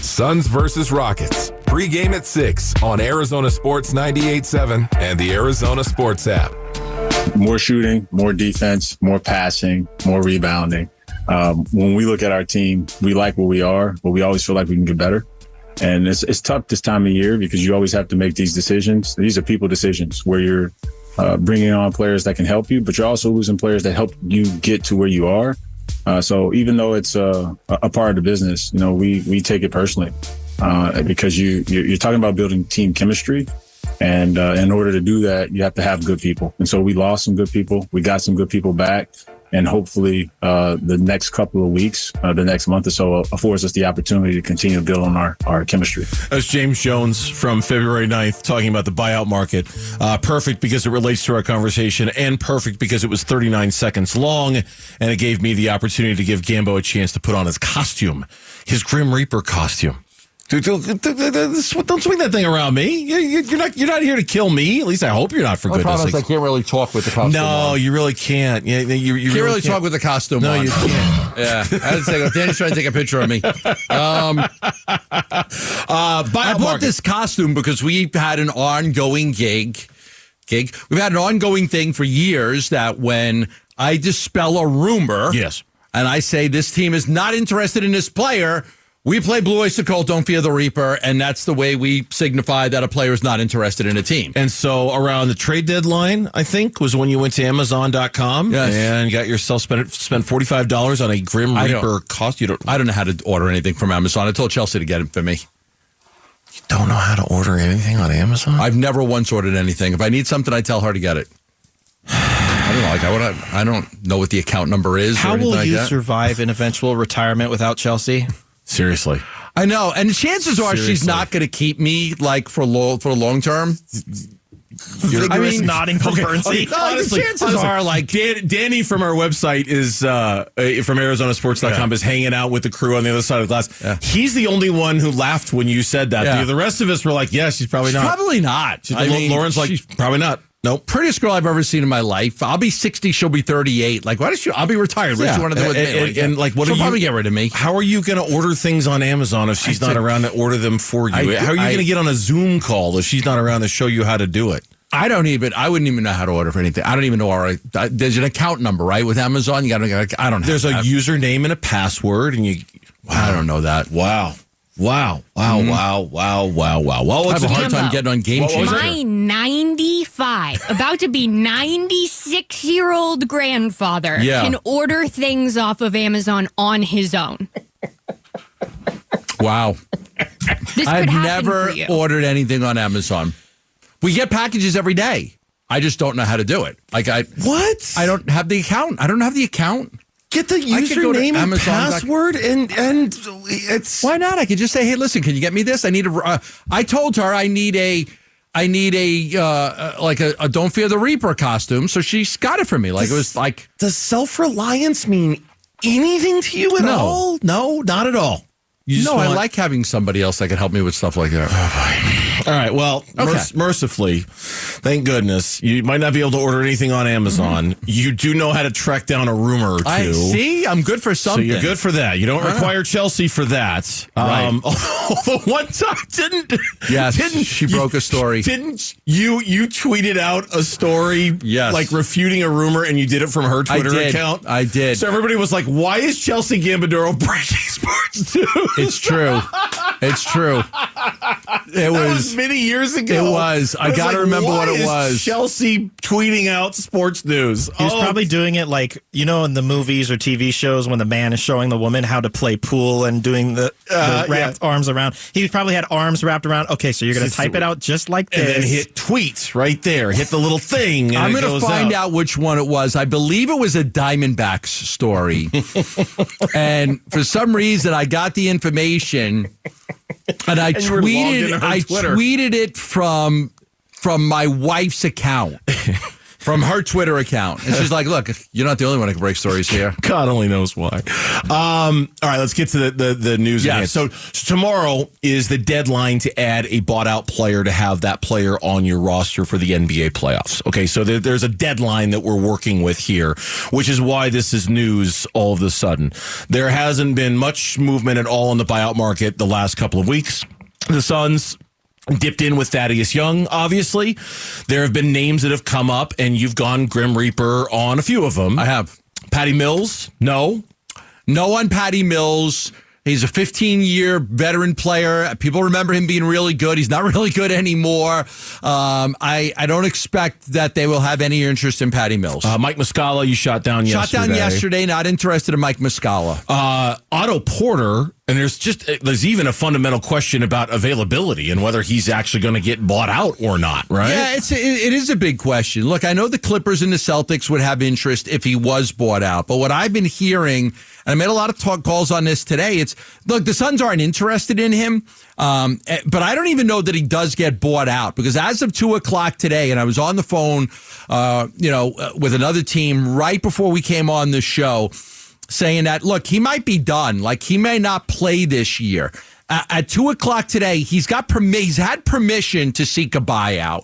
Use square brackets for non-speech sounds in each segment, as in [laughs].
Suns versus Rockets. Pre-game at 6 on Arizona Sports 98.7 and the Arizona Sports app. More shooting, more defense, more passing, more rebounding. Um, when we look at our team, we like where we are, but we always feel like we can get better. And it's, it's tough this time of year because you always have to make these decisions. These are people decisions where you're uh, bringing on players that can help you, but you're also losing players that help you get to where you are. Uh, so even though it's uh, a part of the business, you know, we we take it personally uh, because you you're talking about building team chemistry, and uh, in order to do that, you have to have good people. And so we lost some good people, we got some good people back, and hopefully uh, the next couple of weeks, uh, the next month or so, affords us the opportunity to continue to build on our, our chemistry. That's James Jones from February 9th talking about the buyout market. Uh, perfect because it relates to our conversation, and perfect because it was 39 seconds long, and it gave me the opportunity to give Gambo a chance to put on his costume, his Grim Reaper costume. Don't swing that thing around me. You're not. You're not here to kill me. At least I hope you're not. For goodness' sake. I can't really talk with the costume. No, on. you really can't. You, you, you can't really, really can't. talk with the costume. No, on. you can't. [laughs] yeah, I say, Danny's trying to take a picture of me. Um, [laughs] uh, I bought this costume because we've had an ongoing gig. Gig. We've had an ongoing thing for years that when I dispel a rumor, yes, and I say this team is not interested in this player. We play Blue Oyster Cult, Don't Fear the Reaper, and that's the way we signify that a player is not interested in a team. And so around the trade deadline, I think, was when you went to Amazon.com Yes. and got yourself spent spent forty five dollars on a Grim Reaper costume. You don't, I don't know how to order anything from Amazon. I told Chelsea to get it for me. You don't know how to order anything on Amazon? I've never once ordered anything. If I need something, I tell her to get it. [sighs] I don't know. Like I, would, I don't know what the account number is. or How will like you that. survive an eventual retirement without Chelsea? [laughs] Seriously. I know, and the chances are she's not going to keep me like for lo- for long term. Vigorous nodding from Bernsey. honestly, chances honestly, are, like- Dan, Danny from our website is uh, uh, from ArizonaSports.com is hanging out with the crew on the other side of the glass. He's the only one who laughed when you said that. Yeah. The, the rest of us were like, "Yeah, she's probably not." Probably not. She's- Lauren's like, she's "Probably not." Nope. prettiest girl I've ever seen in my life. I'll be sixty. She'll be thirty-eight. Like, why does she? I'll be retired. What does she want to do with and, me? and- and, like, what she'll are you probably get rid of me. How are you going to order things on Amazon if she's I not around to order them for you? I- how are you going to get on a Zoom call if she's not around to show you how to do it? I don't even. I wouldn't even know how to order for anything. I don't even know. Right, there's an account number, right? With Amazon, you got to. I don't. Know. There's have a username and a password, and you. I don't know that. Wow. Wow. Wow. Mm-hmm. Wow. Wow. Wow. Wow. Well, I have a hard Gambo. time getting on Game What was Changer. My 95, about to be 96 year old grandfather Yeah. can order things off of Amazon on his own. Wow. This I've never for you. ordered anything on Amazon. We get packages every day. I just don't know how to do it. Like I, What? I don't have the account. I don't have the account. Get the I could go to username and password, and and it's Why not? I could just say, "Hey, listen, can you get me this? I need a." Uh, I told her I need a, I need a uh, uh, like a, a Don't Fear the Reaper costume, so she's got it for me. Like it was like Does self reliance mean anything to you at No. all? No, not at all. No, I like having somebody else that can help me with stuff like that. All right. Well, Okay. merc- mercifully, thank goodness, you might not be able to order anything on Amazon. You do know how to track down a rumor or two. I see. I'm good for So something. you're good for that. You don't require Chelsea for that. Right. Um, [laughs] although one time didn't. Yes, didn't she broke a story. Didn't you? You tweeted out a story, Yes. like refuting a rumor, and you did it from her Twitter did. account. I did. So everybody was like, "Why is Chelsea Gambadoro [laughs] breaking sports news?" It's true. It's true. [laughs] It That was, was. many years ago. It was. I gotta remember why what it was. Chelsea tweeting out sports news. He was Oh, probably doing it like you know in the movies or TV shows when the man is showing the woman how to play pool and doing the, the Uh, wrapped arms around. He probably had arms wrapped around. Okay, so you're gonna type it out just like and this. then hit tweets right there. Hit the little thing. and I'm going to goes find out. which one it was. I believe it was a Diamondbacks story. [laughs] and for some reason, I got the information and I logged tweeted I tweeted it from from my wife's account. [laughs] from her Twitter account. And she's like, "Look, you're not the only one who can break stories here." [laughs] God only knows why. Um, all right, let's get to the the, the news. Yes. So, so tomorrow is the deadline to add a bought out player to have that player on your roster for the NBA playoffs. Okay, so there, there's a deadline that we're working with here, which is why this is news all of a sudden. There hasn't been much movement at all in the buyout market the last couple of weeks. The Suns dipped in with Thaddeus Young, obviously. There have been names that have come up, and you've gone Grim Reaper on a few of them. I have. Patty Mills, no. No on Patty Mills. He's a 15 year veteran player. People remember him being really good. He's not [laughs] really good anymore. Um, I, I don't expect that they will have any interest in Patty Mills. Uh, Mike Muscala, you shot down shot yesterday. Shot down yesterday. Not interested in Mike Muscala. Uh, Otto Porter and there's just there's even a fundamental question about availability and whether he's actually going to get bought out or not, right? Yeah, it's a, it is a big question. Look, I know the Clippers and the Celtics would have interest if he was bought out, but what I've been hearing, and I made a lot of talk calls on this today. It's look, the Suns aren't interested in him, um, eh, but I don't even know that he does get bought out because as of two o'clock today, and I was on the phone, uh, you know, uh, with another team right before we came on the show saying that, look, he might be done. Like he may not play this year. Uh, at two o'clock today, he's got permi- he's had permission to seek a buyout,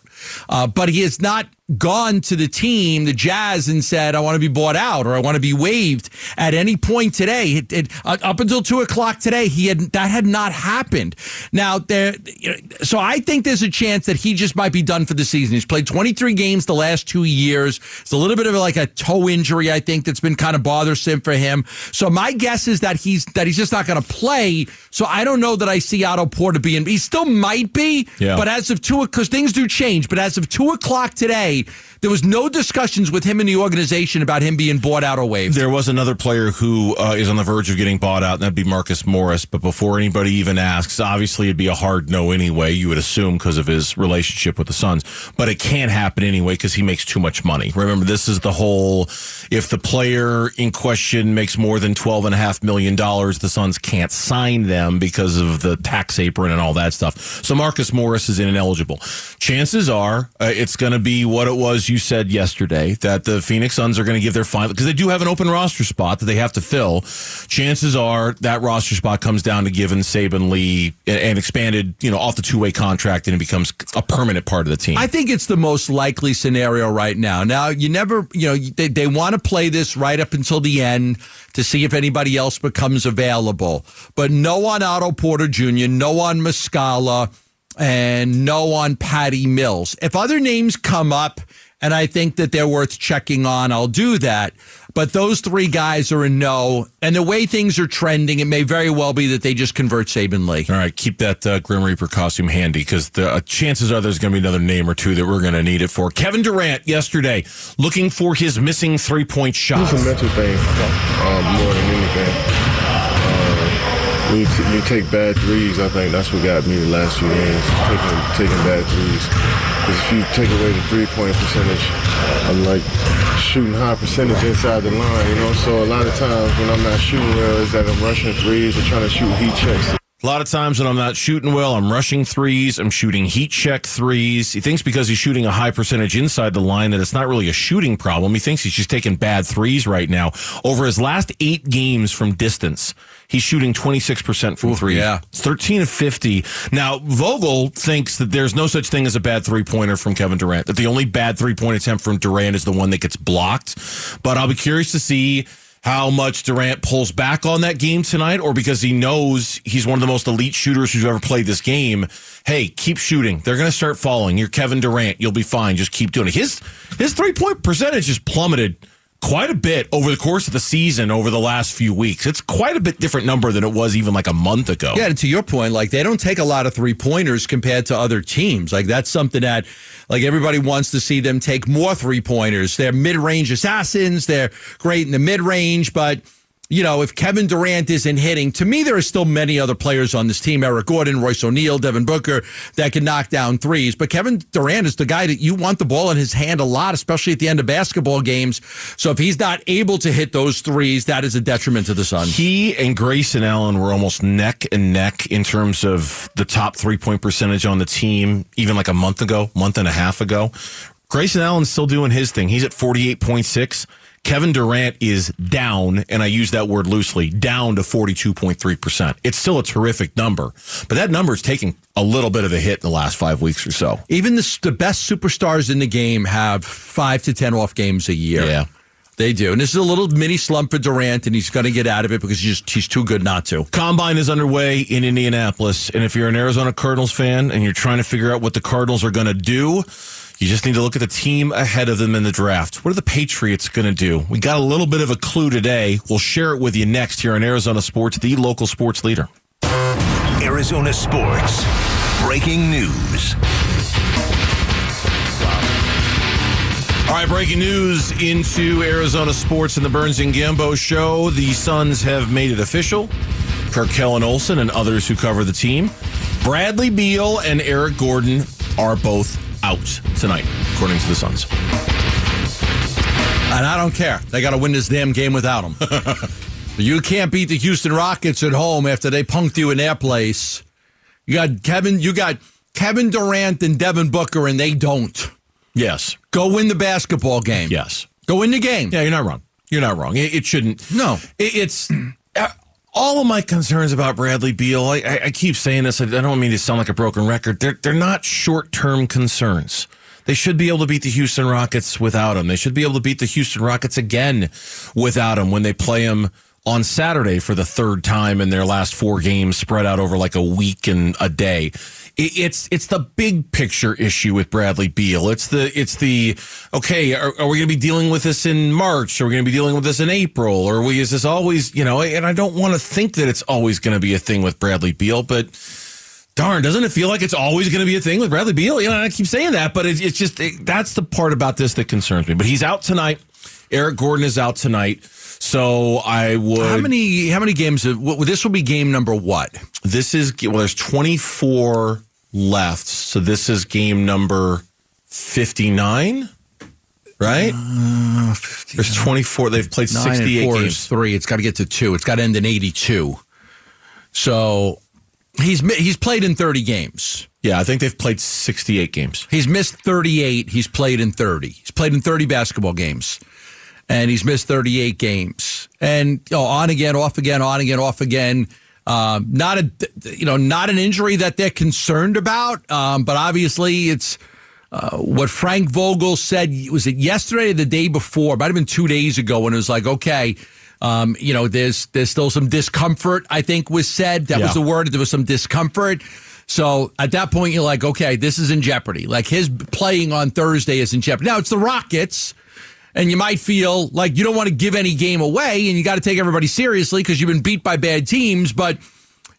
uh, but he has not gone to the team, the Jazz, and said, I want to be bought out or I want to be waived at any point today. It, it, uh, up until two o'clock today, he had that had not happened. Now there, so I think there's a chance that he just might be done for the season. He's played 23 games the last two years. It's a little bit of like a toe injury, I think, that's been kind of bothersome for him. So my guess is that he's that he's just not going to play. So I don't know that I see Otto Porter being. He still might be, yeah. but as of two, because things do change. But as of two o'clock today there was no discussions with him in the organization about him being bought out or waived. There was another player who uh, is on the verge of getting bought out, and that'd be Marcus Morris. But before anybody even asks, obviously it'd be a hard no anyway. You would assume because of his relationship with the Suns, but it can't happen anyway because he makes too much money. Remember, this is the whole: if the player in question makes more than twelve and a half million dollars, the Suns can't sign them because of the tax apron and all that stuff. So Marcus Morris is ineligible. Chances are uh, it's going to be what it was you said yesterday that the Phoenix Suns are going to give their final because they do have an open roster spot that they have to fill. Chances are that roster spot comes down to giving Saben Lee an expanded, you know, off the two way contract and it becomes a permanent part of the team. I think it's the most likely scenario right now. Now, you never, you know, they, they want to play this right up until the end to see if anybody else becomes available. But no on Otto Porter Jr., no on Muscala and no on Patty Mills. If other names come up and I think that they're worth checking on, I'll do that. But those three guys are a no. And the way things are trending, it may very well be that they just convert Saben Lee. All right, keep that uh, Grim Reaper costume handy because the uh, chances are there's going to be another name or two that we're going to need it for. Kevin Durant yesterday looking for his missing three point shot. It's a mental thing um, more than anything you, t- you take bad threes, I think that's what got me the last few games, taking taking bad threes. Because if you take away the three point percentage, I'm like shooting high percentage inside the line, you know. So a lot of times when I'm not shooting well, is that I'm rushing threes or trying to shoot heat checks. A lot of times when I'm not shooting well, I'm rushing threes. I'm shooting heat check threes. He thinks because he's shooting a high percentage inside the line that it's not really a shooting problem. He thinks he's just taking bad threes right now. Over his last eight games from distance, he's shooting 26% from three. Yeah. It's 13 of 50. Now, Vogel thinks that there's no such thing as a bad three pointer from Kevin Durant, that the only bad three point attempt from Durant is the one that gets blocked. But I'll be curious to see how much Durant pulls back on that game tonight, or because he knows he's one of the most elite shooters who's ever played this game. Hey, keep shooting. They're going to start falling. You're Kevin Durant. You'll be fine. Just keep doing it. His his three point percentage has plummeted quite a bit over the course of the season over the last few weeks. It's quite a bit different number than it was even like a month ago. Yeah, and to your point, like they don't take a lot of three pointers compared to other teams. Like that's something that like everybody wants to see them take more three pointers. They're mid range assassins. They're great in the mid range, but you know, if Kevin Durant isn't hitting, to me, there are still many other players on this team Eric Gordon, Royce O'Neale, Devin Booker that can knock down threes. But Kevin Durant is the guy that you want the ball in his hand a lot, especially at the end of basketball games. So if he's not able to hit those threes, that is a detriment to the Suns. He and Grayson Allen were almost neck and neck in terms of the top three point percentage on the team, even like a month ago, month and a half ago. Grayson Allen's still doing his thing. He's at 48.6. Kevin Durant is down, and I use that word loosely, down to 42.3%. It's still a terrific number, but that number is taking a little bit of a hit in the last five weeks or so. Even the, the best superstars in the game have five to 10 off games a year. Yeah. They do. And this is a little mini slump for Durant, and he's going to get out of it because he's, just, he's too good not to. Combine is underway in Indianapolis, and if you're an Arizona Cardinals fan and you're trying to figure out what the Cardinals are going to do, you just need to look at the team ahead of them in the draft. What are the Patriots going to do? We got a little bit of a clue today. We'll share it with you next here on Arizona Sports, the local sports leader. Arizona Sports. Breaking news. All right, breaking news into Arizona sports and the Burns and Gambo show. The Suns have made it official. Per Kellan Olson and others who cover the team. Bradley Beal and Eric Gordon are both out tonight, according to the Suns. And I don't care. They got to win this damn game without him. [laughs] you can't beat the Houston Rockets at home after they punked you in their place. You got Kevin. You got Kevin Durant and Devin Booker, and they don't. Yes. Go win the basketball game. Yes. Go win the game. Yeah, you're not wrong. You're not wrong. It, it shouldn't. No. It, it's [clears throat] uh, all of my concerns about Bradley Beal. I, I, I keep saying this. I, don't mean to sound like a broken record. They're they're not short term concerns. They should be able to beat the Houston Rockets without him. They should be able to beat the Houston Rockets again without him when they play him on Saturday for the third time in their last four games, spread out over like a week and a day. It, it's it's the big picture issue with Bradley Beal. It's the it's the okay. Are, are we going to be dealing with this in March? Are we going to be dealing with this in April? Or we is this always you know? And I don't want to think that it's always going to be a thing with Bradley Beal, but darn, doesn't it feel like it's always going to be a thing with Bradley Beal? You know, I keep saying that, but it, it's just it, that's the part about this that concerns me. But he's out tonight. Eric Gordon is out tonight. So I would. How many? How many games? Of, what, this will be game number what? This is well. There's 24 left, so this is game number 59. Right? Uh, there's 24. They've played Nine 68 and four games. is three. It's got to get to two. It's got to end in eighty-two. So he's he's played in thirty games. Yeah, I think they've played 68 games. He's missed thirty-eight. He's played in thirty. He's played in thirty basketball games, and he's missed thirty-eight games. And you know, on again, off again, on again, off again. Um, not a you know not an injury that they're concerned about, um, but obviously it's. Uh, what Frank Vogel said was it yesterday or the day before? Might have been two days ago when it was like, okay, um, you know, there's there's still some discomfort. I think was said that was the word. There was some discomfort. So at that point, you're like, okay, this is in jeopardy. Like his playing on Thursday is in jeopardy. Now it's the Rockets, and you might feel like you don't want to give any game away, and you got to take everybody seriously because you've been beat by bad teams, but.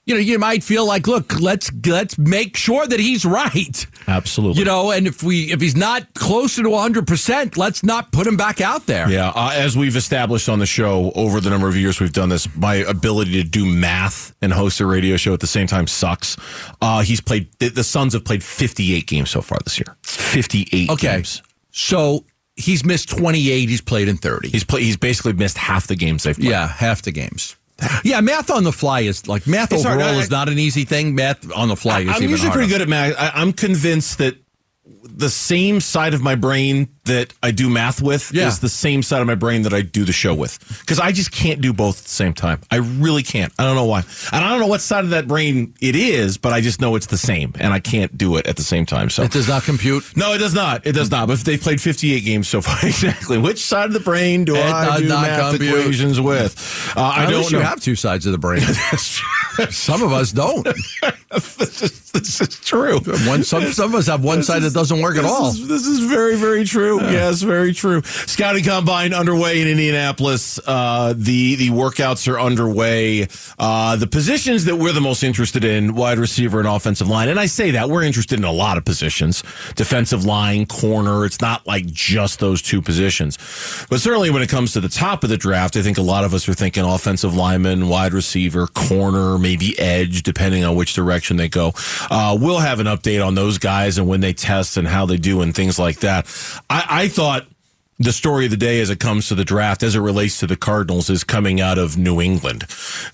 You know, you might feel like, look, let's let's make sure that he's right. Absolutely. You know, and if we if he's not closer to 100, percent let's not put him back out there. Yeah, uh, as we've established on the show over the number of years we've done this, my ability to do math and host a radio show at the same time sucks. Uh, he's played the, the Suns have played 58 games so far this year. 58 Okay. games. So he's missed 28. He's played in 30. He's play, he's basically missed half the games they've played. yeah, half the games. Yeah, math on the fly is like math It's hard. overall I- is not an easy thing. Math on the fly is I'm usually harder. pretty good at math. I, I'm convinced that the same side of my brain that I do math with Yeah. is the same side of my brain that I do the show with. Because I just can't do both at the same time. I really can't. I don't know why. And I don't know what side of that brain it is, but I just know it's the same, and I can't do it at the same time. So It does not compute. no, it does not. It does not. But they've played 58 games so [laughs] far. exactly. Which side of the brain do It I do not math compute. equations with? Uh, I don't know. you have two sides of the brain. [laughs] some of us don't. [laughs] [laughs] this, is, this is true. One some some of us have one side that doesn't work at all. is- this is very, very true. Yes, very true. Scouting combine underway in Indianapolis. Uh, the the workouts are underway. Uh, the positions that we're the most interested in: wide receiver and offensive line. And I say that we're interested in a lot of positions: defensive line, corner. It's not like just those two positions, but certainly when it comes to the top of the draft, I think a lot of us are thinking offensive lineman, wide receiver, corner, maybe edge, depending on which direction they go. Uh, we'll have an update on those guys and when they test and how they do and things like that. I, I thought the story of the day as it comes to the draft, as it relates to the Cardinals, is coming out of New England.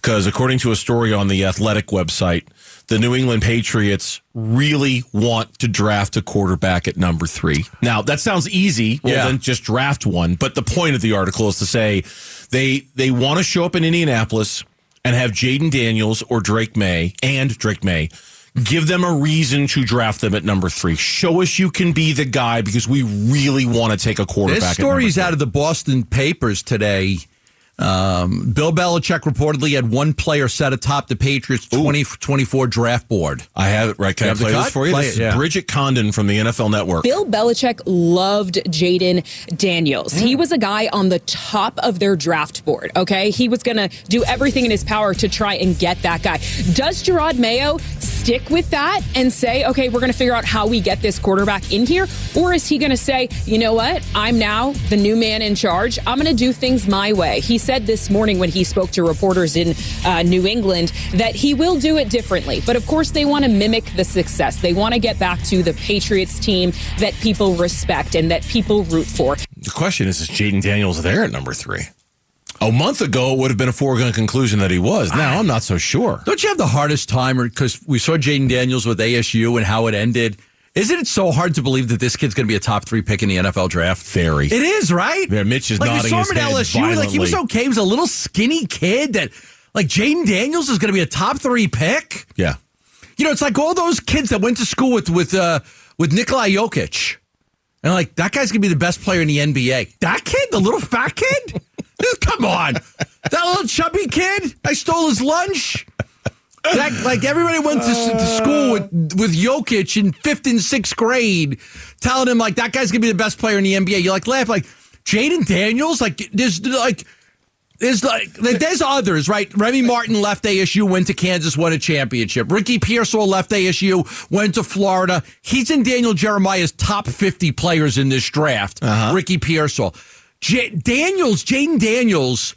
Because according to a story on the Athletic website, the New England Patriots really want to draft a quarterback at number three. Now, that sounds easy. Well, Yeah. then just draft one. But the point of the article is to say they they want to show up in Indianapolis and have Jayden Daniels or Drake Maye and Drake Maye give them a reason to draft them at number three. Show us you can be the guy because we really want to take a quarterback. This story's out of the Boston papers today. Um, Bill Belichick reportedly had one player set atop the Patriots 20, 24 draft board. I have it right. Can You I play this for you? Play this it, yeah. Bridget Condon from the NFL Network. Bill Belichick loved Jayden Daniels. He was a guy on the top of their draft board, okay? He was going to do everything in his power to try and get that guy. Does Jerod Mayo stick with that and say, okay, we're going to figure out how we get this quarterback in here? Or is he going to say, you know what? I'm now the new man in charge. I'm going to do things my way. He said this morning when he spoke to reporters in uh, New England that he will do it differently. But of course, they want to mimic the success. They want to get back to the Patriots team that people respect and that people root for. The question is, is Jayden Daniels there at number three? A month ago, it would have been a foregone conclusion that he was. Now, I'm not so sure. Don't you have the hardest time? Because we saw Jayden Daniels with ASU and how it ended. Isn't it so hard to believe that this kid's going to be a top three pick in the NFL draft? Very. It is, right? Yeah, Mitch is like nodding saw his him at head LSU. Like he was okay. He was a little skinny kid that, like Jayden Daniels is going to be a top three pick. Yeah. You know, it's like all those kids that went to school with with uh, with Nikola Jokic, and like that guy's gonna be the best player in the NBA. That kid, the little fat kid, [laughs] come on, that little chubby kid. I stole his lunch. That, like everybody went to, to school with with Jokic in fifth and sixth grade, telling him like that guy's gonna be the best player in the NBA. You like laugh like Jayden Daniels. Like there's like there's like, there's others, right? Remy Martin left ASU, went to Kansas, won a championship. Ricky Pearsall left ASU, went to Florida. He's in Daniel Jeremiah's top 50 players in this draft. Uh-huh. Ricky Pearsall. J- Daniels, Jayden Daniels,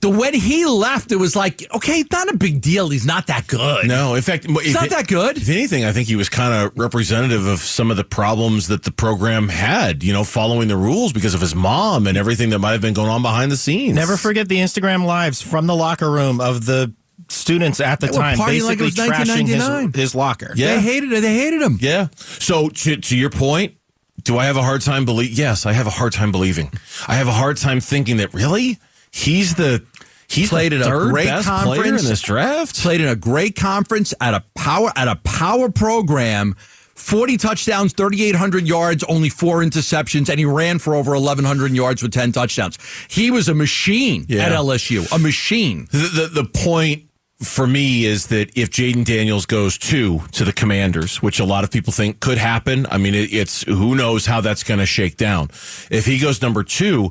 the when he left, it was like, okay, it's not a big deal. He's not that good. No, in fact, It's not that good. If anything, I think he was kind of representative of some of the problems that the program had, you know, following the rules because of his mom and everything that might have been going on behind the scenes. Never forget the Instagram lives from the locker room of the students at the time, partying like basically trashing his, his locker. Yeah. They hated it. They hated him. Yeah. So to, to your point, do I have a hard time believe? Yes, I have a hard time believing. I have a hard time thinking that really he's the he's Played in a great best conference. in this draft. played in a great conference at a power at a power program 40 touchdowns 3800 yards only four interceptions and he ran for over 1100 yards with 10 touchdowns he was a machine Yeah. at lsu a machine The, the the point for me is that if Jayden Daniels goes two to the Commanders, which a lot of people think could happen, I mean, it, it's who knows how that's going to shake down. If he goes number two,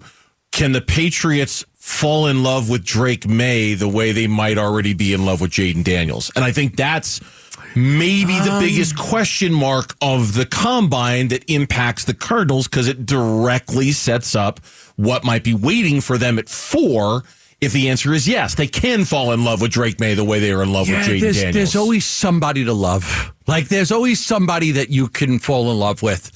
can the Patriots fall in love with Drake Maye the way they might already be in love with Jayden Daniels? And I think that's maybe the um, biggest question mark of the combine that impacts the Cardinals because it directly sets up what might be waiting for them at four. If the answer is yes, they can fall in love with Drake Maye the way they are in love with Jayden there's, Daniels. there's always somebody to love like there's always somebody that you can fall in love with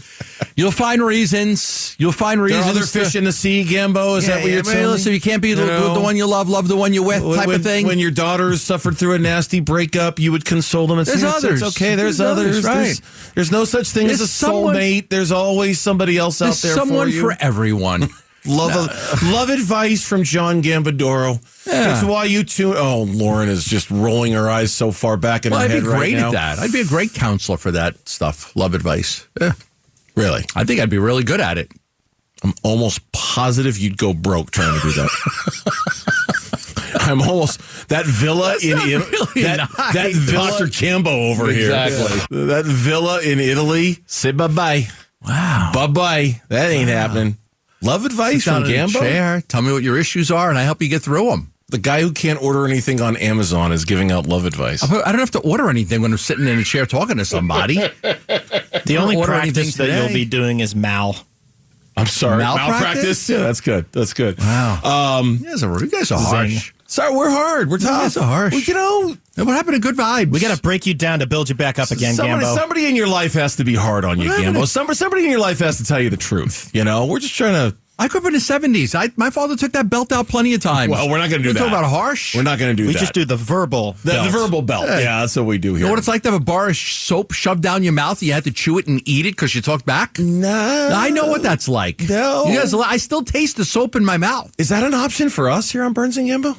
you'll find reasons you'll find there reasons are other to- fish in the sea, Gambo. Is Yeah, that what yeah, you're saying? listen, you can't be the, You know? the one you love love the one you're with type when, of thing When your daughter suffered through a nasty breakup, you would console them. And There's say, others. It's okay. There's, There's others. others, right. There's, there's no such thing There's as a someone- soulmate. There's always somebody else out there someone for you. for everyone [laughs] Love, love advice from John Gambadoro. That's why you tune. Oh, Lauren is just rolling her eyes so far back in well her i'd head be right great now. at that i'd be a great counselor for that stuff love advice Yeah. Really, I think I'd be really good at it. I'm almost positive you'd go broke trying to do that. [laughs] I'm almost that villa in not Italy. really that, nice. that villa, Dr. Gambo over here. Exactly. here. That villa in Italy. Say bye bye. Wow. Bye bye. That ain't happening. Love advice from in Gambo. chair, tell me what your issues are, and I help you get through them. The guy who can't order anything on Amazon is giving out love advice. I don't have to order anything when I'm sitting in a chair talking to somebody. [laughs] The only practice anything that you'll be doing is mal. I'm sorry. Malpractice? Yeah, that's good. That's good. Wow. Um, you guys are, you guys are harsh. Sorry, we're hard. We're tough. are harsh. We, you know, What happened to good vibes? We got to break you down to build you back up again, somebody, Gambo. somebody in your life has to be hard on you, Gambo. Somebody, somebody in your life has to tell you the truth. You know, we're just trying to I grew up in the seventies. I my father took that belt out plenty of times. Well, we're not going to do that. talking about harsh. We're not going to do We that. just do the verbal. the, the verbal belt. Yeah. that's what we do You here. know what it's like to have a bar of soap shoved down your mouth. You had to chew it and eat it because you talked back. No, I know what that's like. No. you guys. I still taste the soap in my mouth. Is that an option for us here on Burns and Gambo?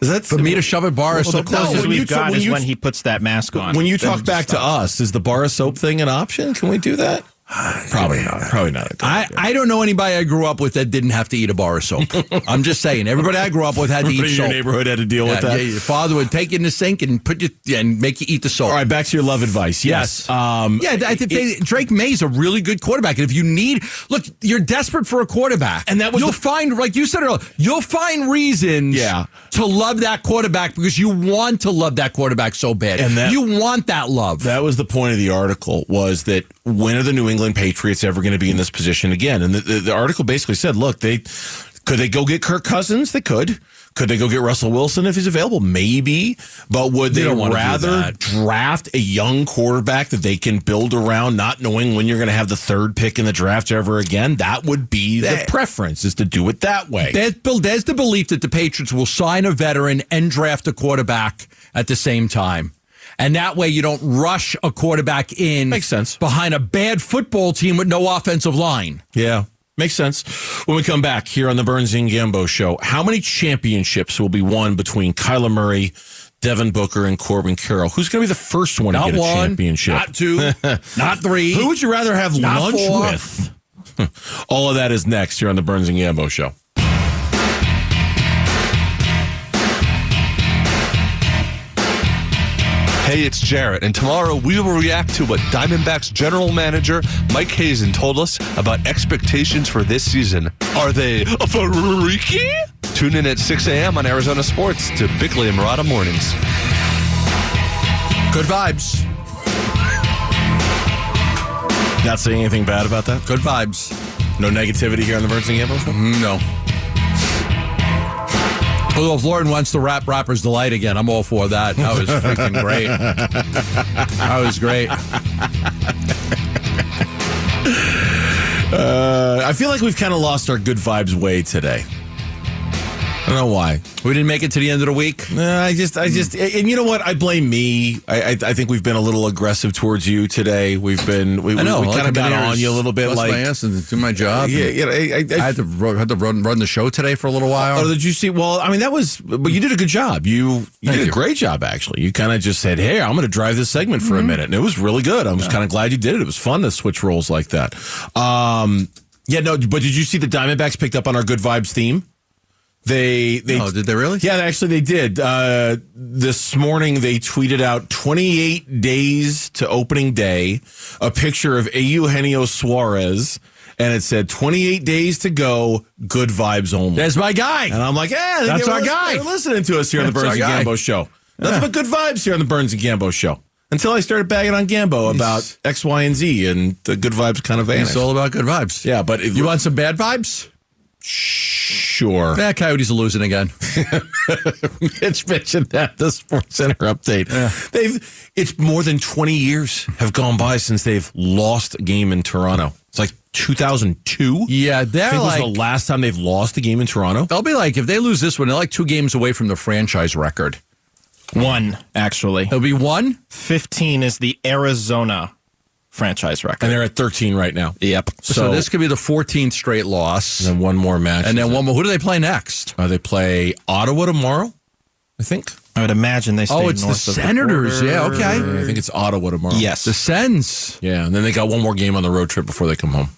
Is that For me to shove a bar of Well, the soap down. closest when you we've got when is when he puts that mask on. When you talk back to us, is the bar of soap thing an option? Can we do that? [sighs] Probably not. Probably not. I. I don't know anybody I grew up with that didn't have to eat a bar of soap. [laughs] I'm just saying, everybody I grew up with had to Everybody eat in your soap. neighborhood had to deal Yeah, with that. yeah, your father would take you in the sink and put you and make you eat the soap. All right, back to your love advice. Yes. Um, yeah, I think they, Drake Maye's a really good quarterback. And if you need, look, you're desperate for a quarterback, And that was you'll the- find, like you said earlier, you'll find reasons, Yeah. to love that quarterback because you want to love that quarterback so bad, And that- you want that love. That was the point of the article was that when are the New England Patriots ever going to be in this position again? And the, the, the article basically said, look, they could they go get Kirk Cousins? They could. Could they go get Russell Wilson if he's available? Maybe. But would They they, don't wanna do rather draft a young quarterback that they can build around, not knowing when you're going to have the third pick in the draft ever again? That would be the preference is to do it that way. There's, Bill, there's the belief that the Patriots will sign a veteran and draft a quarterback at the same time. And that way you don't rush a quarterback in Makes sense. behind a bad football team with no offensive line. Yeah. Makes sense. When we come back here on the Burns and Gambo show, how many championships will be won between Kyler Murray, Devin Booker, and Corbin Carroll? Who's going to be the first one Not to get a championship? not two, [laughs] not three. Who would you rather have lunch four. with? [laughs] All of that is next here on the Burns and Gambo show. Hey, it's Jarrett, and tomorrow we will react to what Diamondbacks general manager Mike Hazen told us about expectations for this season. Are they a freaky? Tune in at 6 a.m. on Arizona Sports to Bickley and Marotta Mornings. Good vibes. Not saying anything bad about that? Good vibes. No negativity here on the Burns and Gambo show? No. Although if Lauren wants to rap Rapper's Delight again, I'm all for that. That was freaking great. That was great. Uh, I feel like we've kind of lost our good vibes way today. I don't know why. We didn't make it to the end of the week. No, I just, I just, and you know what? I blame me. I, I, I think we've been a little aggressive towards you today. We've been, we, I know. we, I'll kind of got on you a little bit, bust like, my ass and do my job. yeah, you know, I, I, I had to ru- had to run run the show today for a little while. Oh, did you see? Well, I mean, that was, but you did a good job. You you Thank did you. a great job, actually. You kind of just said, "Hey, I'm going to drive this segment for a minute," and it was really good. I was kind of glad you did it. It was fun to switch roles like that. Um, yeah, no, but did you see the Diamondbacks picked up on our good vibes theme? They they Oh, did they really? Yeah, actually they did. Uh, this morning they tweeted out 28 days to opening day, a picture of Eugenio Suarez, and it said 28 days to go, good vibes only. That's my guy. And I'm like, yeah, That's our guy. listening- they're listening to us here on the Burns and. Gambo show. Nothing but good vibes here on the Burns and Gambo show. Until I started bagging on Gambo about X, Y, and Z, and the good vibes kind of vanished. It's all about good vibes. yeah, but it, You want some bad vibes? Sure. Yeah, Coyotes are losing again. [laughs] Mitch mentioned that the Sports Center update. They've it's more than twenty years have gone by since they've lost a game in Toronto. It's like two thousand two. Yeah, I they're think like was the last time they've lost a game in Toronto. they'll be like if they lose this one, they're like two games away from the franchise record. One, actually. It'll be one. 15 is the Arizona franchise record. And they're at thirteen right now. yep. So, this could be the 14th straight loss, And then one more match. and then one more. Who do they play next? Uh, they play Ottawa tomorrow, I think. I would imagine they stay Oh, it's the north of Senators. border. Yeah, okay. I think it's Ottawa tomorrow. Yes. The Sens. Yeah, and then they got one more game on the road trip before they come home.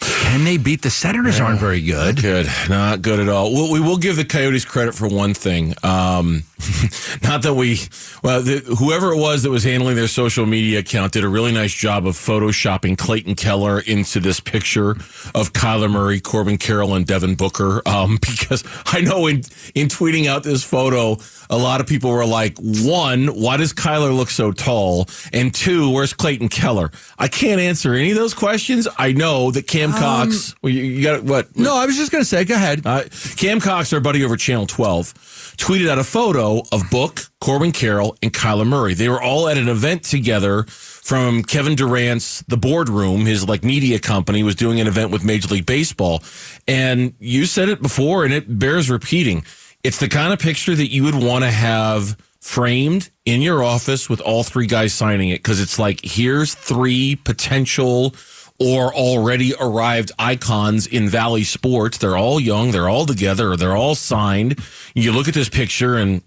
Can they beat the Senators? Aren't very good. Good, not good at all. Well, we will give the Coyotes credit for one thing. Um, [laughs] not that we, well, the, whoever it was that was handling their social media account did a really nice job of photoshopping Clayton Keller into this picture of Kyler Murray, Corbin Carroll, and Devin Booker. Um, [laughs] because I know in in tweeting out this photo, a lot of people were like, one, why does Kyler look so tall? And two, where's Clayton Keller? I can't answer any of those questions. I know that Cam Cam Cox. Well, you, you got what? No, I was just going to say, go ahead. Uh, Cam Cox, our buddy over Channel 12, tweeted out a photo of Book, Corbin Carroll, and Kyler Murray. They were all at an event together from Kevin Durant's The Boardroom, his like media company, was doing an event with Major League Baseball. And you said it before, and it bears repeating. It's the kind of picture that you would want to have framed in your office with all three guys signing it because it's like, here's three potential or already arrived icons in Valley sports. They're all young, they're all together, they're all signed. You look at this picture, and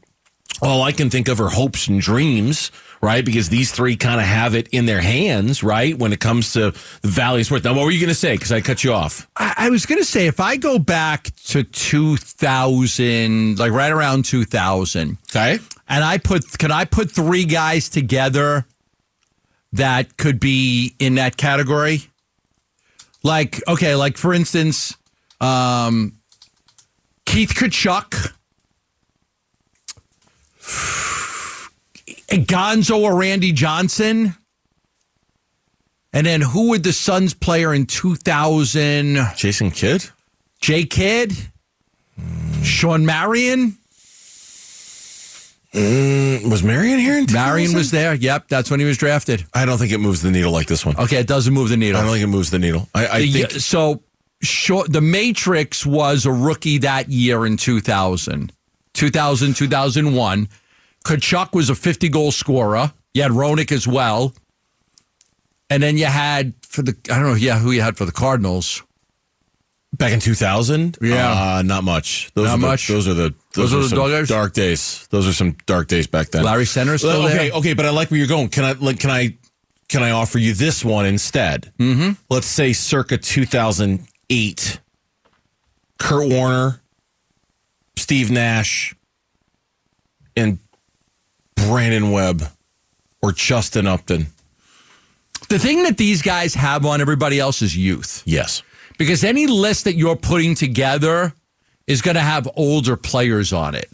all I can think of are hopes and dreams, right? Because these three kind of have it in their hands, right? When it comes to the Valley sports. Now, what were you going to say? Because I cut you off. I, I was going to say, if I go back to 2000, like right around 2000, Okay. and I put, can I put three guys together that could be in that category? Like, okay, like for instance, um, Keith Tkachuk, Gonzo or Randy Johnson. And then who would the Suns player in 2000? Jason Kidd? J Kidd? Shawn Marion? Mm, was Marion here in Marion was there. Yep, that's when he was drafted. I don't think it moves the needle like this one. Okay, it doesn't move the needle. I don't think it moves the needle. I, I The- think so short, the Matrix was a rookie that year in 2000. 2000, 2001. Tkachuk was a 50 goal scorer. You had Roenick as well. And then you had for the, I don't know, yeah, who you had for the Cardinals. Back in 2000, Yeah. uh, not much. Those Not are the, much? Those are the Those those, are are the dark days. Those are some dark days back then. Larry Centers still okay, there? okay, but I like where you're going. Can I like, can I can I offer you this one instead? Mm-hmm. Let's say circa 2008. Kurt Warner, Steve Nash, and Brandon Webb or Justin Upton. The thing that these guys have on everybody else is youth. Yes. Because any list that you're putting together is going to have older players on it.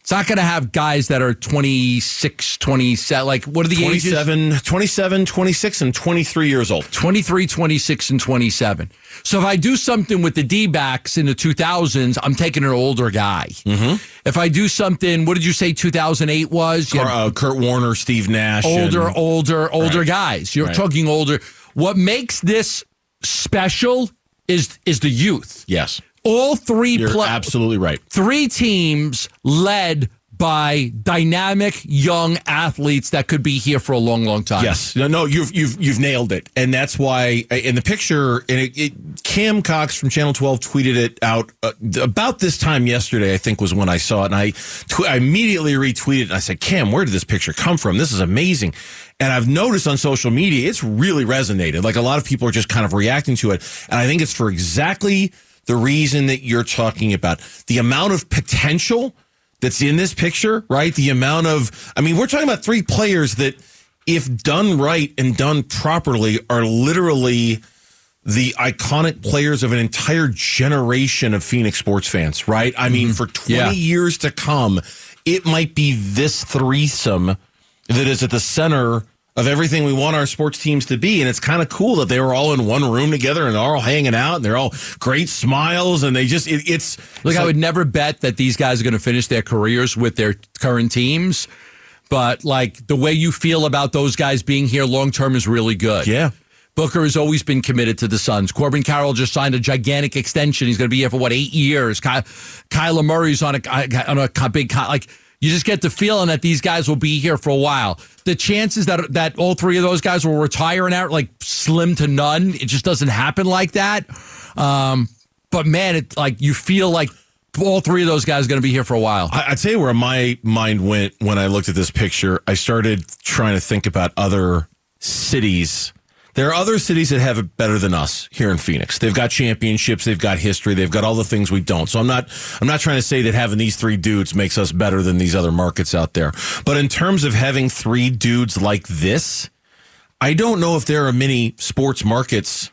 It's not going to have guys that are 26, 27. Like, what are the ages? 27, 27, 26, and 23 years old. 23, 26, and 27. So if I do something with the D backs in the 2000s, I'm taking an older guy. Mm-hmm. If I do something, what did you say 2008 was? Kurt, uh, Kurt Warner, Steve Nash. older, and- older, older Right. guys. You're Right. talking older. What makes this special is is the youth. Yes. All 3 You're pla- absolutely right. three teams led by dynamic young athletes that could be here for a long, long time. Yes, no, no, you've you've you've nailed it, and that's why in the picture, and it, it, Cam Cox from Channel Twelve tweeted it out uh, about this time yesterday. I think was when I saw it, and I, tw- I immediately retweeted. And I said, "Cam, where did this picture come from? This is amazing." And I've noticed on social media, it's really resonated. Like a lot of people are just kind of reacting to it, and I think it's for exactly the reason that you're talking about. The amount of potential that's in this picture, right? The amount of, I mean, we're talking about three players that, if done right and done properly, are literally the iconic players of an entire generation of Phoenix sports fans, right? I mean, mm-hmm. for 20 Yeah. years to come, it might be this threesome that is at the center of everything we want our sports teams to be. And it's kind of cool that they were all in one room together and they're all hanging out and they're all great smiles and they just, it, it's, Look, it's I like- would never bet that these guys are going to finish their careers with their current teams. But like the way you feel about those guys being here long term is really good. Yeah. Booker has always been committed to the Suns. Corbin Carroll just signed a gigantic extension. He's going to be here for what eight years. Ky- Kyler Murray's on a on a big like. You just get the feeling that these guys will be here for a while. The chances that that all three of those guys will retire and out like slim to none. It just doesn't happen like that. Um, but man, it like you feel like all three of those guys are going to be here for a while. I, I'd say where my mind went when I looked at this picture, I started trying to think about other cities. There are other cities that have it better than us here in Phoenix. They've got championships, they've got history, they've got all the things we don't. So I'm not I'm not trying to say that having these three dudes makes us better than these other markets out there. But in terms of having three dudes like this, I don't know if there are many sports markets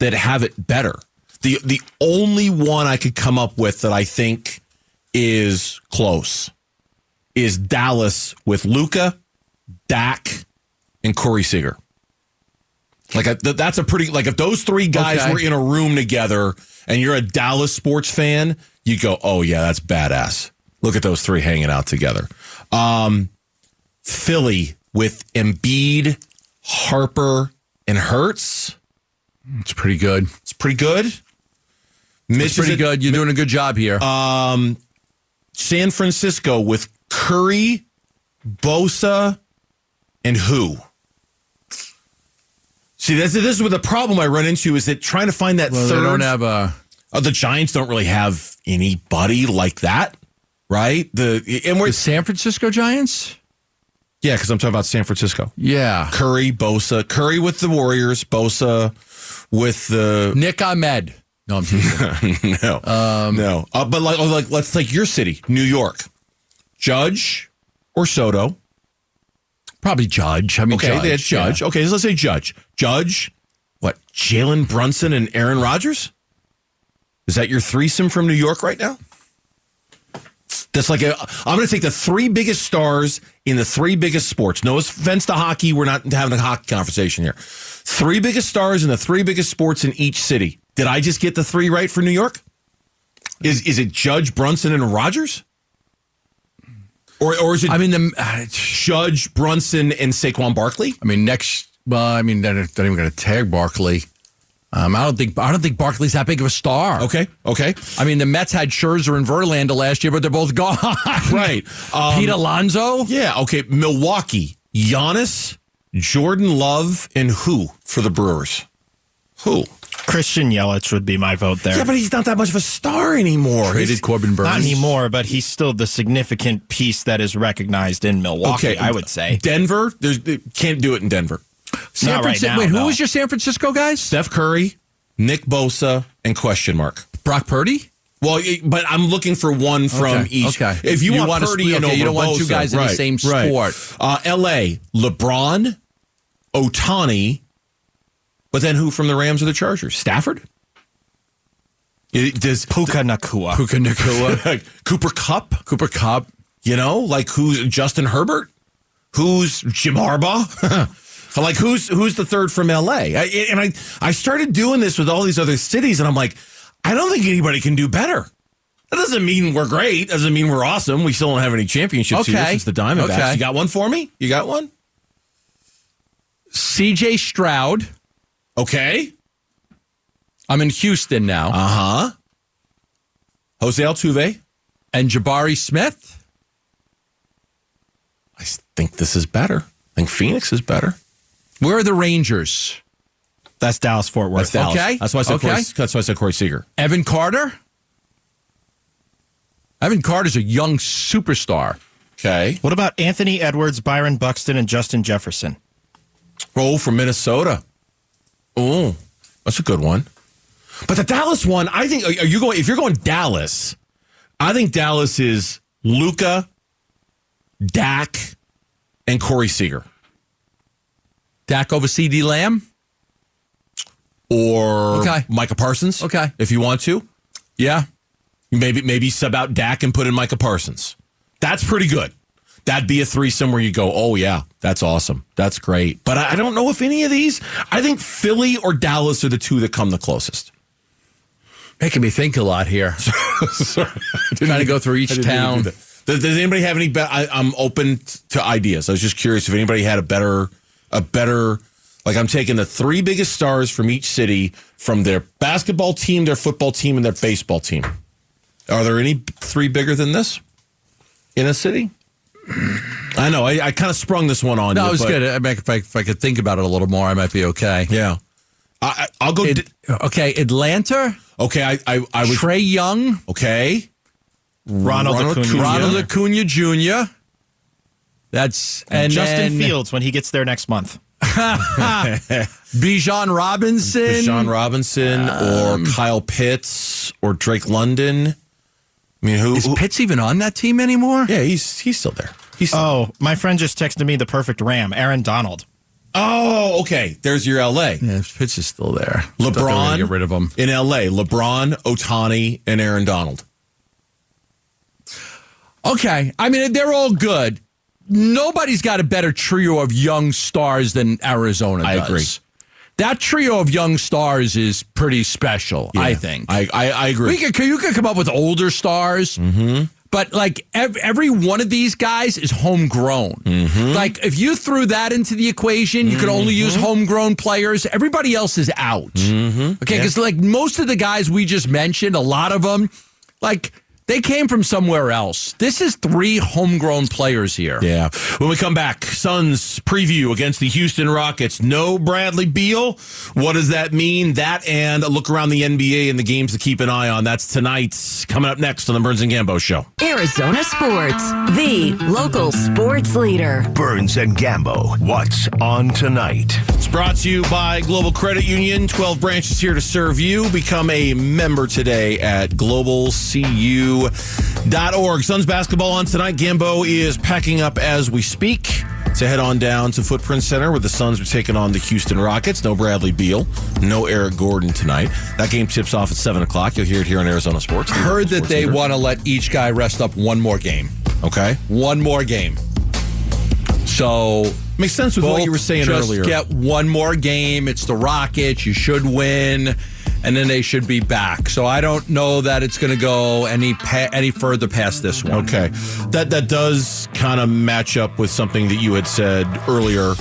that have it better. The the only one I could come up with that I think is close is Dallas with Luka, Dak, and Corey Seager. Like a, th- that's a pretty like if those three guys Okay. were in a room together and you're a Dallas sports fan, you go, "Oh yeah, that's badass." Look at those three hanging out together. Um, Philly with Embiid, Harper, and Hurts. It's pretty good. It's pretty good. Mitch It's pretty good. You're doing a good job here. Um, San Francisco with Curry, Bosa, and who? See, this, this is where the problem I run into is that trying to find that well, third. they don't have a. Oh, the Giants don't really have anybody like that, right? The and we're The San Francisco Giants? yeah, because I'm talking about San Francisco. Yeah. Curry, Bosa, Curry with the Warriors, Bosa with the Nick Ahmed. No, I'm teasing. [laughs] no, no. Uh, but like, like, let's take your city, New York. Judge or Soto. Probably Judge. I mean, Okay, Judge. they Judge. yeah. Okay, so let's say Judge. Judge, what? Jalen Brunson and Aaron Rodgers? Is that your threesome from New York right now? That's like a. I'm going to take the three biggest stars in the three biggest sports. No offense to hockey. We're not having a hockey conversation here. Three biggest stars in the three biggest sports in each city. Did I just get the three right for New York? Is is it Judge Brunson and Rodgers? Or or is it I mean, the. uh, Judge Brunson and Saquon Barkley? I mean, next. Well, I mean, they're not even going to tag Barkley. Um, I don't think. I don't think Barkley's that big of a star. Okay, okay. I mean, the Mets had Scherzer and Verlander last year, but they're both gone. [laughs] Right. Um, Pete Alonso. Yeah, okay. Milwaukee, Giannis, Jordan Love, and who for the Brewers? Who? Christian Yelich would be my vote there. Yeah, but he's not that much of a star anymore. Traded He's- Corbin Burnes. Not anymore, but he's still the significant piece that is recognized in Milwaukee, Okay, I would say. Denver. There's can't do it in Denver. San Not right Francisco. now, Wait, who was your San Francisco guys? Steph Curry, Nick Bosa, and question mark. Brock Purdy. Well, but I'm looking for one from Okay, each. okay. If you, You want, want a Purdy split- and okay, you don't want two Bosa, guys in the right, same right. sport. Uh, L.A. LeBron, Ohtani, but then who from the Rams or the Chargers? Stafford. It- does Puka Nacua. Puka Nacua. [laughs] Cooper Kupp? Cooper Kupp. You know, like who's Justin Herbert? Who's Jim Harbaugh? [laughs] like who's who's the third from LA? I, and I I started doing this with all these other cities, and I'm like, I don't think anybody can do better. That doesn't mean we're great. Doesn't mean we're awesome. We still don't have any championships here Okay. since the Diamondbacks. Okay. You got one for me? You got one? C.J. Stroud. Okay. I'm in Houston now. Uh huh. Jose Altuve. and Jabari Smith. I think this is better. I think Phoenix is better. Where are the Rangers? That's Dallas Fort Worth. That's Dallas. Okay. That's why I said Okay. Corey, that's why I said Corey Seager. Evan Carter. Evan Carter's a young superstar. Okay. What about Anthony Edwards, Byron Buxton, and Justin Jefferson? Oh, from Minnesota. Oh, that's a good one. But the Dallas one, I think, are you going, if you're going Dallas, I think Dallas is Luka, Dak, and Corey Seager. Dak over CeeDee Lamb. Or Okay. Micah Parsons. Okay. If you want to. Yeah. Maybe maybe sub out Dak and put in Micah Parsons. That's pretty good. That'd be a threesome where you go, oh yeah, that's awesome, that's great. But I don't know if any of these. I think Philly or Dallas are the two that come the closest. Making me think a lot here. [laughs] Sorry, Trying to go through each I didn't mean to town. do. Does, does anybody have any? Be- I, I'm open to ideas. I was just curious if anybody had a better, a better. Like I'm taking the three biggest stars from each city, from their basketball team, their football team, and their baseball team. Are there any three bigger than this in a city? I know. I, I kind of sprung this one on No, you. it was but- good. I mean, if, I, if I could think about it a little more, I might be okay. Yeah. I, I- I'll go. It- okay, Atlanta. okay. I, I, I was. Trae Young, okay. Ronald, Ronald Acuna. Acuna. Ronald Acuna Jr. That's and Justin then Fields when he gets there next month. [laughs] Bijan Robinson. Sean Robinson or um, Kyle Pitts or Drake London. I mean, who? Is who- Pitts even on that team anymore? yeah, he's he's still there. He's Oh, my friend just texted me the perfect Ram, Aaron Donald. oh, okay. There's your LA. Yeah, Pitts is still there. Thought they were gonna LeBron get rid of him. in LA. LeBron, Ohtani, and Aaron Donald. Okay, I mean they're all good. Nobody's got a better trio of young stars than Arizona. I does. agree. That trio of young stars is pretty special. I think. I, I, I agree. we could you could come up with older stars. Mm-hmm. But like ev- every one of these guys is homegrown. Mm-hmm. Like if you threw that into the equation, you could only use homegrown players. Everybody else is out. Mm-hmm. Okay, because like most of the guys we just mentioned, a lot of them, like they came from somewhere else. This is three homegrown players here. Yeah. When we come back, Suns preview against the Houston Rockets. No Bradley Beal. What does that mean? That and a look around the NBA and the games to keep an eye on. That's tonight. Coming up next on the Burns and Gambo Show. Arizona Sports, the local sports leader. Burns and Gambo. What's on tonight? It's brought to you by Global Credit Union. 12 branches here to serve you. Become a member today at globalcu.org. Suns basketball on tonight. Gambo is packing up as we speak to head on down to Footprint Center where the Suns are taking on the Houston Rockets. No Bradley Beal, no Eric Gordon tonight. That game tips off at 7 o'clock. You'll hear it here on Arizona Sports. the Heard that Sports they want to let each guy rest up one more game. Okay. One more game. So Makes sense with what you were saying just earlier. Get one more game. It's the Rockets. You should win, and then they should be back. So I don't know that it's going to go any pa- any further past this one. Okay, that that does kind of match up with something that you had said earlier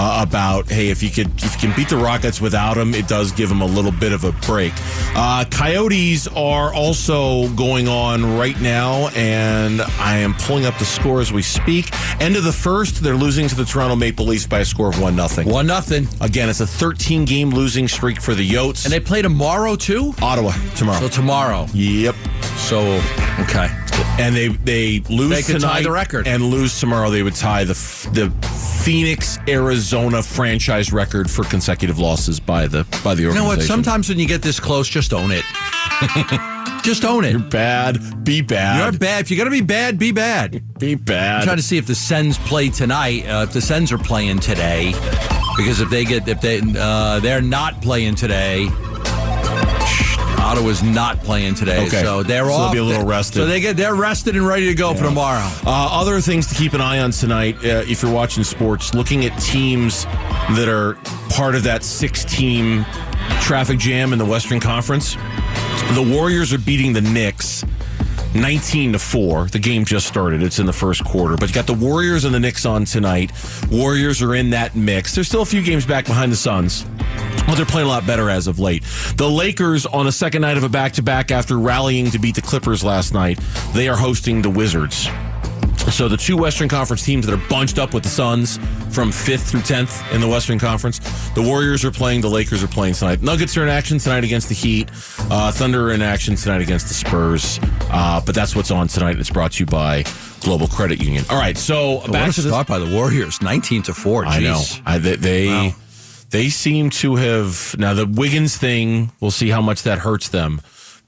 uh, about hey, if you could if you can beat the Rockets without him, it does give them a little bit of a break. Uh, Coyotes are also going on right now, and I am pulling up the score as we speak. End of the first, they're losing to the Toronto Maple Leafs by a score of one nothing. One nothing. Again, it's a 13 game losing streak for the Yotes. And they play tomorrow too. Ottawa tomorrow. So tomorrow. Yep. So okay. And they they lose They could tie tonight the record. and lose tomorrow. They would tie the the Phoenix Arizona franchise record for consecutive losses by the by the organization. You know what? Sometimes when you get this close, just own it. [laughs] just own it. you're bad. Be bad. You're bad. If you're gonna be bad, be bad. Be bad. I'm trying to see if the Sens play tonight. Uh, if the Sens are playing today, because if they get if they uh, they're not playing today. Ottawa's not playing today, Okay. so they're So they'll be a little rested. So they get they're rested and ready to go for tomorrow. Uh, other things to keep an eye on tonight, uh, if you're watching sports, looking at teams that are part of that six-team traffic jam in the Western Conference. The Warriors are beating the Knicks. 19 to 4. The game just started. It's in the first quarter. But you got the Warriors and the Knicks on tonight. Warriors are in that mix. There's still a few games back behind the Suns. Well, they're playing a lot better as of late. The Lakers on a second night of a back to back after rallying to beat the Clippers last night. They are hosting the Wizards. So the two Western Conference teams that are bunched up with the Suns from fifth through tenth in the Western Conference. The Warriors are playing. The Lakers are playing tonight. Nuggets are in action tonight against the Heat. Uh, Thunder are in action tonight against the Spurs. Uh, but that's what's on tonight. It's brought to you by Global Credit Union. All right, so What back a to the start by the Warriors, nineteen to four. I know. I, they they, Wow. They seem to have now the Wiggins thing. We'll see how much that hurts them,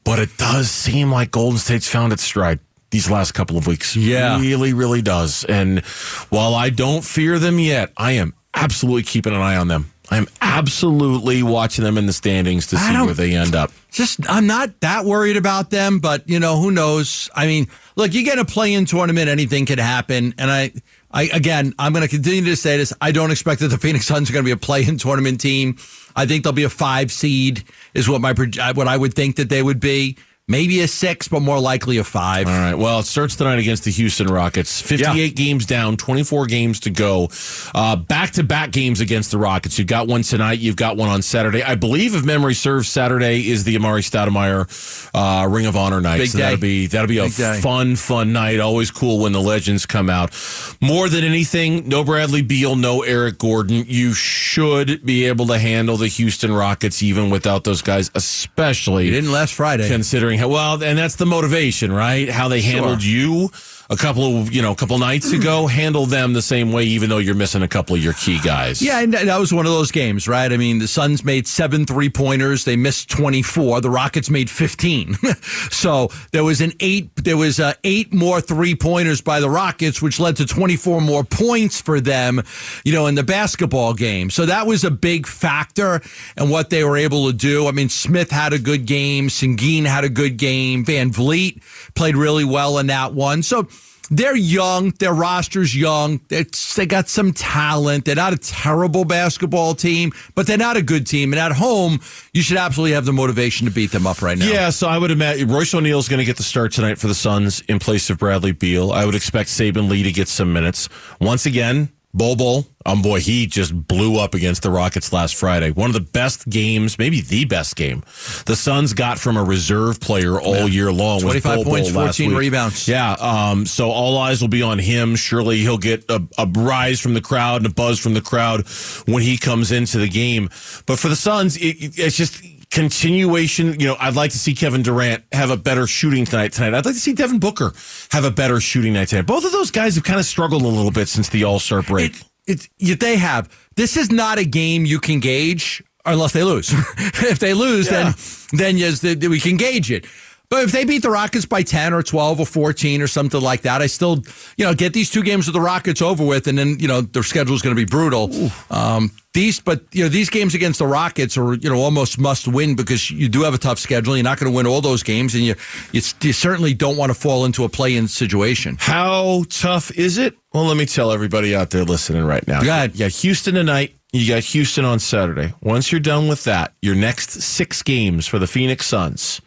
but it does seem like Golden State's found its stride these last couple of weeks. Yeah. really, really does. And while I don't fear them yet, I am absolutely keeping an eye on them. I am absolutely watching them in the standings to see where they end up. just I'm not that worried about them, but you know who knows? I mean, look, you get a play-in tournament, anything could happen, and I, I again, I'm going to continue to say this. I don't expect that the Phoenix Suns are going to be a play-in tournament team. I think they'll be a five seed, is what my what I would think that they would be. Maybe a six, but more likely a five. All right. Well, it starts tonight against the Houston Rockets. 58 games down, 24 games to go. Back to back games against the Rockets. You've got one tonight. You've got one on Saturday. I believe, if memory serves, Saturday is the Amar'e Stoudemire uh, Ring of Honor night. Big so that'll be that'll be a day. fun, fun night. Always cool when the legends come out. More than anything, no Bradley Beal, no Eric Gordon. You should be able to handle the Houston Rockets even without those guys, especially He didn't last Friday. considering how well and that's the motivation right? How they handled you a couple of you know a couple nights [clears throat] ago handle them the same way even though you're missing a couple of your key guys Yeah, and that was one of those games, right? I mean, the Suns made seven three pointers. They missed 24. The Rockets made 15. [laughs] so there was an eight, there was uh, eight more three pointers by the Rockets, which led to 24 more points for them, you know, in the basketball game. So that was a big factor in what they were able to do. I mean, Smith had a good game. Sengun had a good game. VanVleet played really well in that one. So, they're young. Their roster's young. They're, they got some talent. They're not a terrible basketball team, but they're not a good team. And at home, you should absolutely have the motivation to beat them up right now. Yeah, so I would imagine Royce O'Neale's going to get the start tonight for the Suns in place of Bradley Beal. I would expect Saben Lee to get some minutes. Once again, Bol, um, boy, he just blew up against the Rockets last Friday. One of the best games, maybe the best game, the Suns got from a reserve player all yeah. year long. 25 Bol points, Bol 14 rebounds. Yeah, um, so all eyes will be on him. Surely he'll get a, a rise from the crowd and a buzz from the crowd when he comes into the game. But for the Suns, it, it's just continuation. You know, I'd like to see Kevin Durant have a better shooting tonight. Tonight, I'd like to see Devin Booker have a better shooting night tonight. Both of those guys have kind of struggled a little bit since the All Star break. It, it, they have. This is not a game you can gauge unless they lose. [laughs] if they lose, yeah. then then yes, we can gauge it. But if they beat the Rockets by 10 or 12 or 14 or something like that, I still, you know, get these two games with the Rockets over with, and then, you know, their schedule is going to be brutal. Um, these, but, you know, these games against the Rockets are, you know, almost must win because you do have a tough schedule. You're not going to win all those games, and you, you, you certainly don't want to fall into a play in situation. How tough is it? Well, let me tell everybody out there listening right now. Go ahead. You got Houston tonight. You got Houston on Saturday. Once you're done with that, your next six games for the Phoenix Suns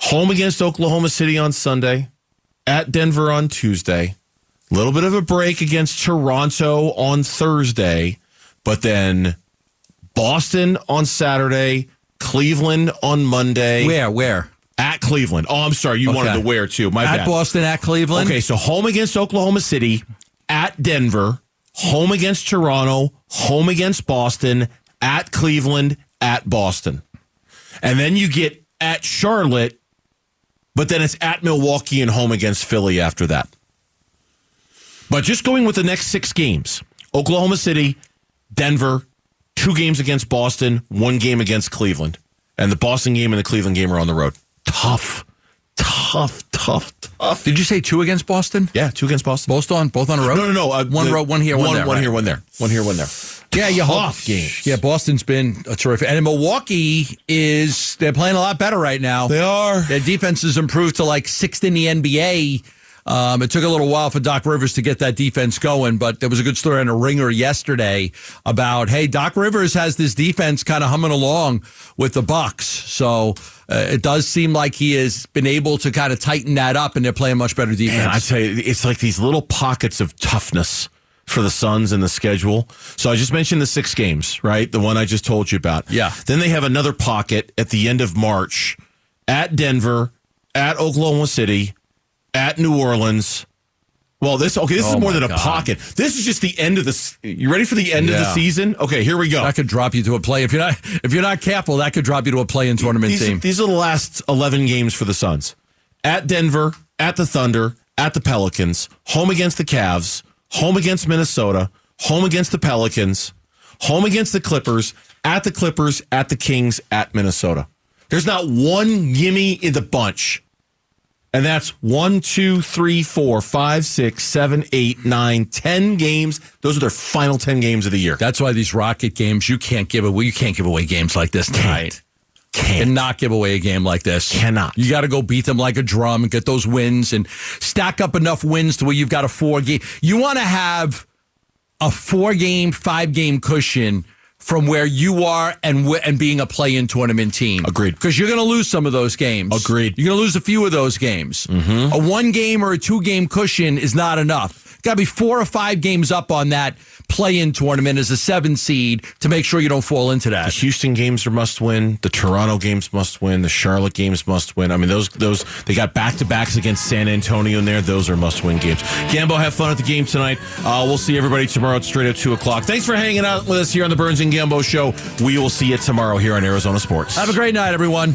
Home against Oklahoma City on Sunday, at Denver on Tuesday, a little bit of a break against Toronto on Thursday, but then Boston on Saturday, Cleveland on Monday. Where? Where? At Cleveland. Oh, I'm sorry. You okay. wanted the where too. My at bad. Boston, at Cleveland. Okay, so home against Oklahoma City, at Denver, home against Toronto, home against Boston, at Cleveland, at Boston. And then you get at Charlotte, but then it's at Milwaukee and home against Philly after that. But just going with the next six games Oklahoma City, Denver, two games against Boston, one game against Cleveland. And the Boston game and the Cleveland game are on the road. Tough, tough, tough, tough. Did you say two against Boston? Yeah, two against Boston. Both on both on a road. No, no, no. Uh, one the, road, one here, one, one there. One right? here, one there. One here, one there. Yeah, you tough games. Yeah, Boston's been a terrific. And Milwaukee is they're playing a lot better right now. They are. Their defense has improved to like sixth in the NBA. Um, it took a little while for Doc Rivers to get that defense going, but there was a good story on a ringer yesterday about hey, Doc Rivers has this defense kind of humming along with the Bucks. So uh, it does seem like he has been able to kind of tighten that up, and they're playing much better defense. Man, I tell you, it's like these little pockets of toughness for the Suns in the schedule. So I just mentioned the six games, right? The one I just told you about. Yeah. Then they have another pocket at the end of March at Denver, at Oklahoma City, at New Orleans. Well, this okay. This oh is more than a God. pocket. This is just the end of the. You ready for the end yeah. of the season? Okay, here we go. That could drop you to a play if you're not if you're not careful. That could drop you to a play in tournament these, team. These are the last eleven games for the Suns: at Denver, at the Thunder, at the Pelicans, home against the Cavs, home against Minnesota, home against the Pelicans, home against the Clippers, at the Clippers, at the Kings, at Minnesota. There's not one gimme in the bunch. And that's one, two, three, four, five, six, seven, eight, nine, ten games. Those are their final ten games of the year. That's why these Rocket games you can't give away. You can't give away games like this tonight. Can't. And not give away a game like this. Cannot. You got to go beat them like a drum and get those wins and stack up enough wins to where you've got a four game. You want to have a four game, five game cushion from where you are and and being a play in tournament team. Agreed. Because you're going to lose some of those games. Agreed. You're going to lose a few of those games. Mm-hmm. A one game or a two game cushion is not enough. Got to be four or five games up on that play-in tournament as a seven seed to make sure you don't fall into that. The Houston games are must win. The Toronto games must win. The Charlotte games must win. I mean, those those they got back to backs against San Antonio in there. Those are must win games. Gambo, have fun at the game tonight. Uh, we'll see everybody tomorrow at straight at two o'clock. Thanks for hanging out with us here on the Burns and Gambo Show. We will see you tomorrow here on Arizona Sports. Have a great night, everyone.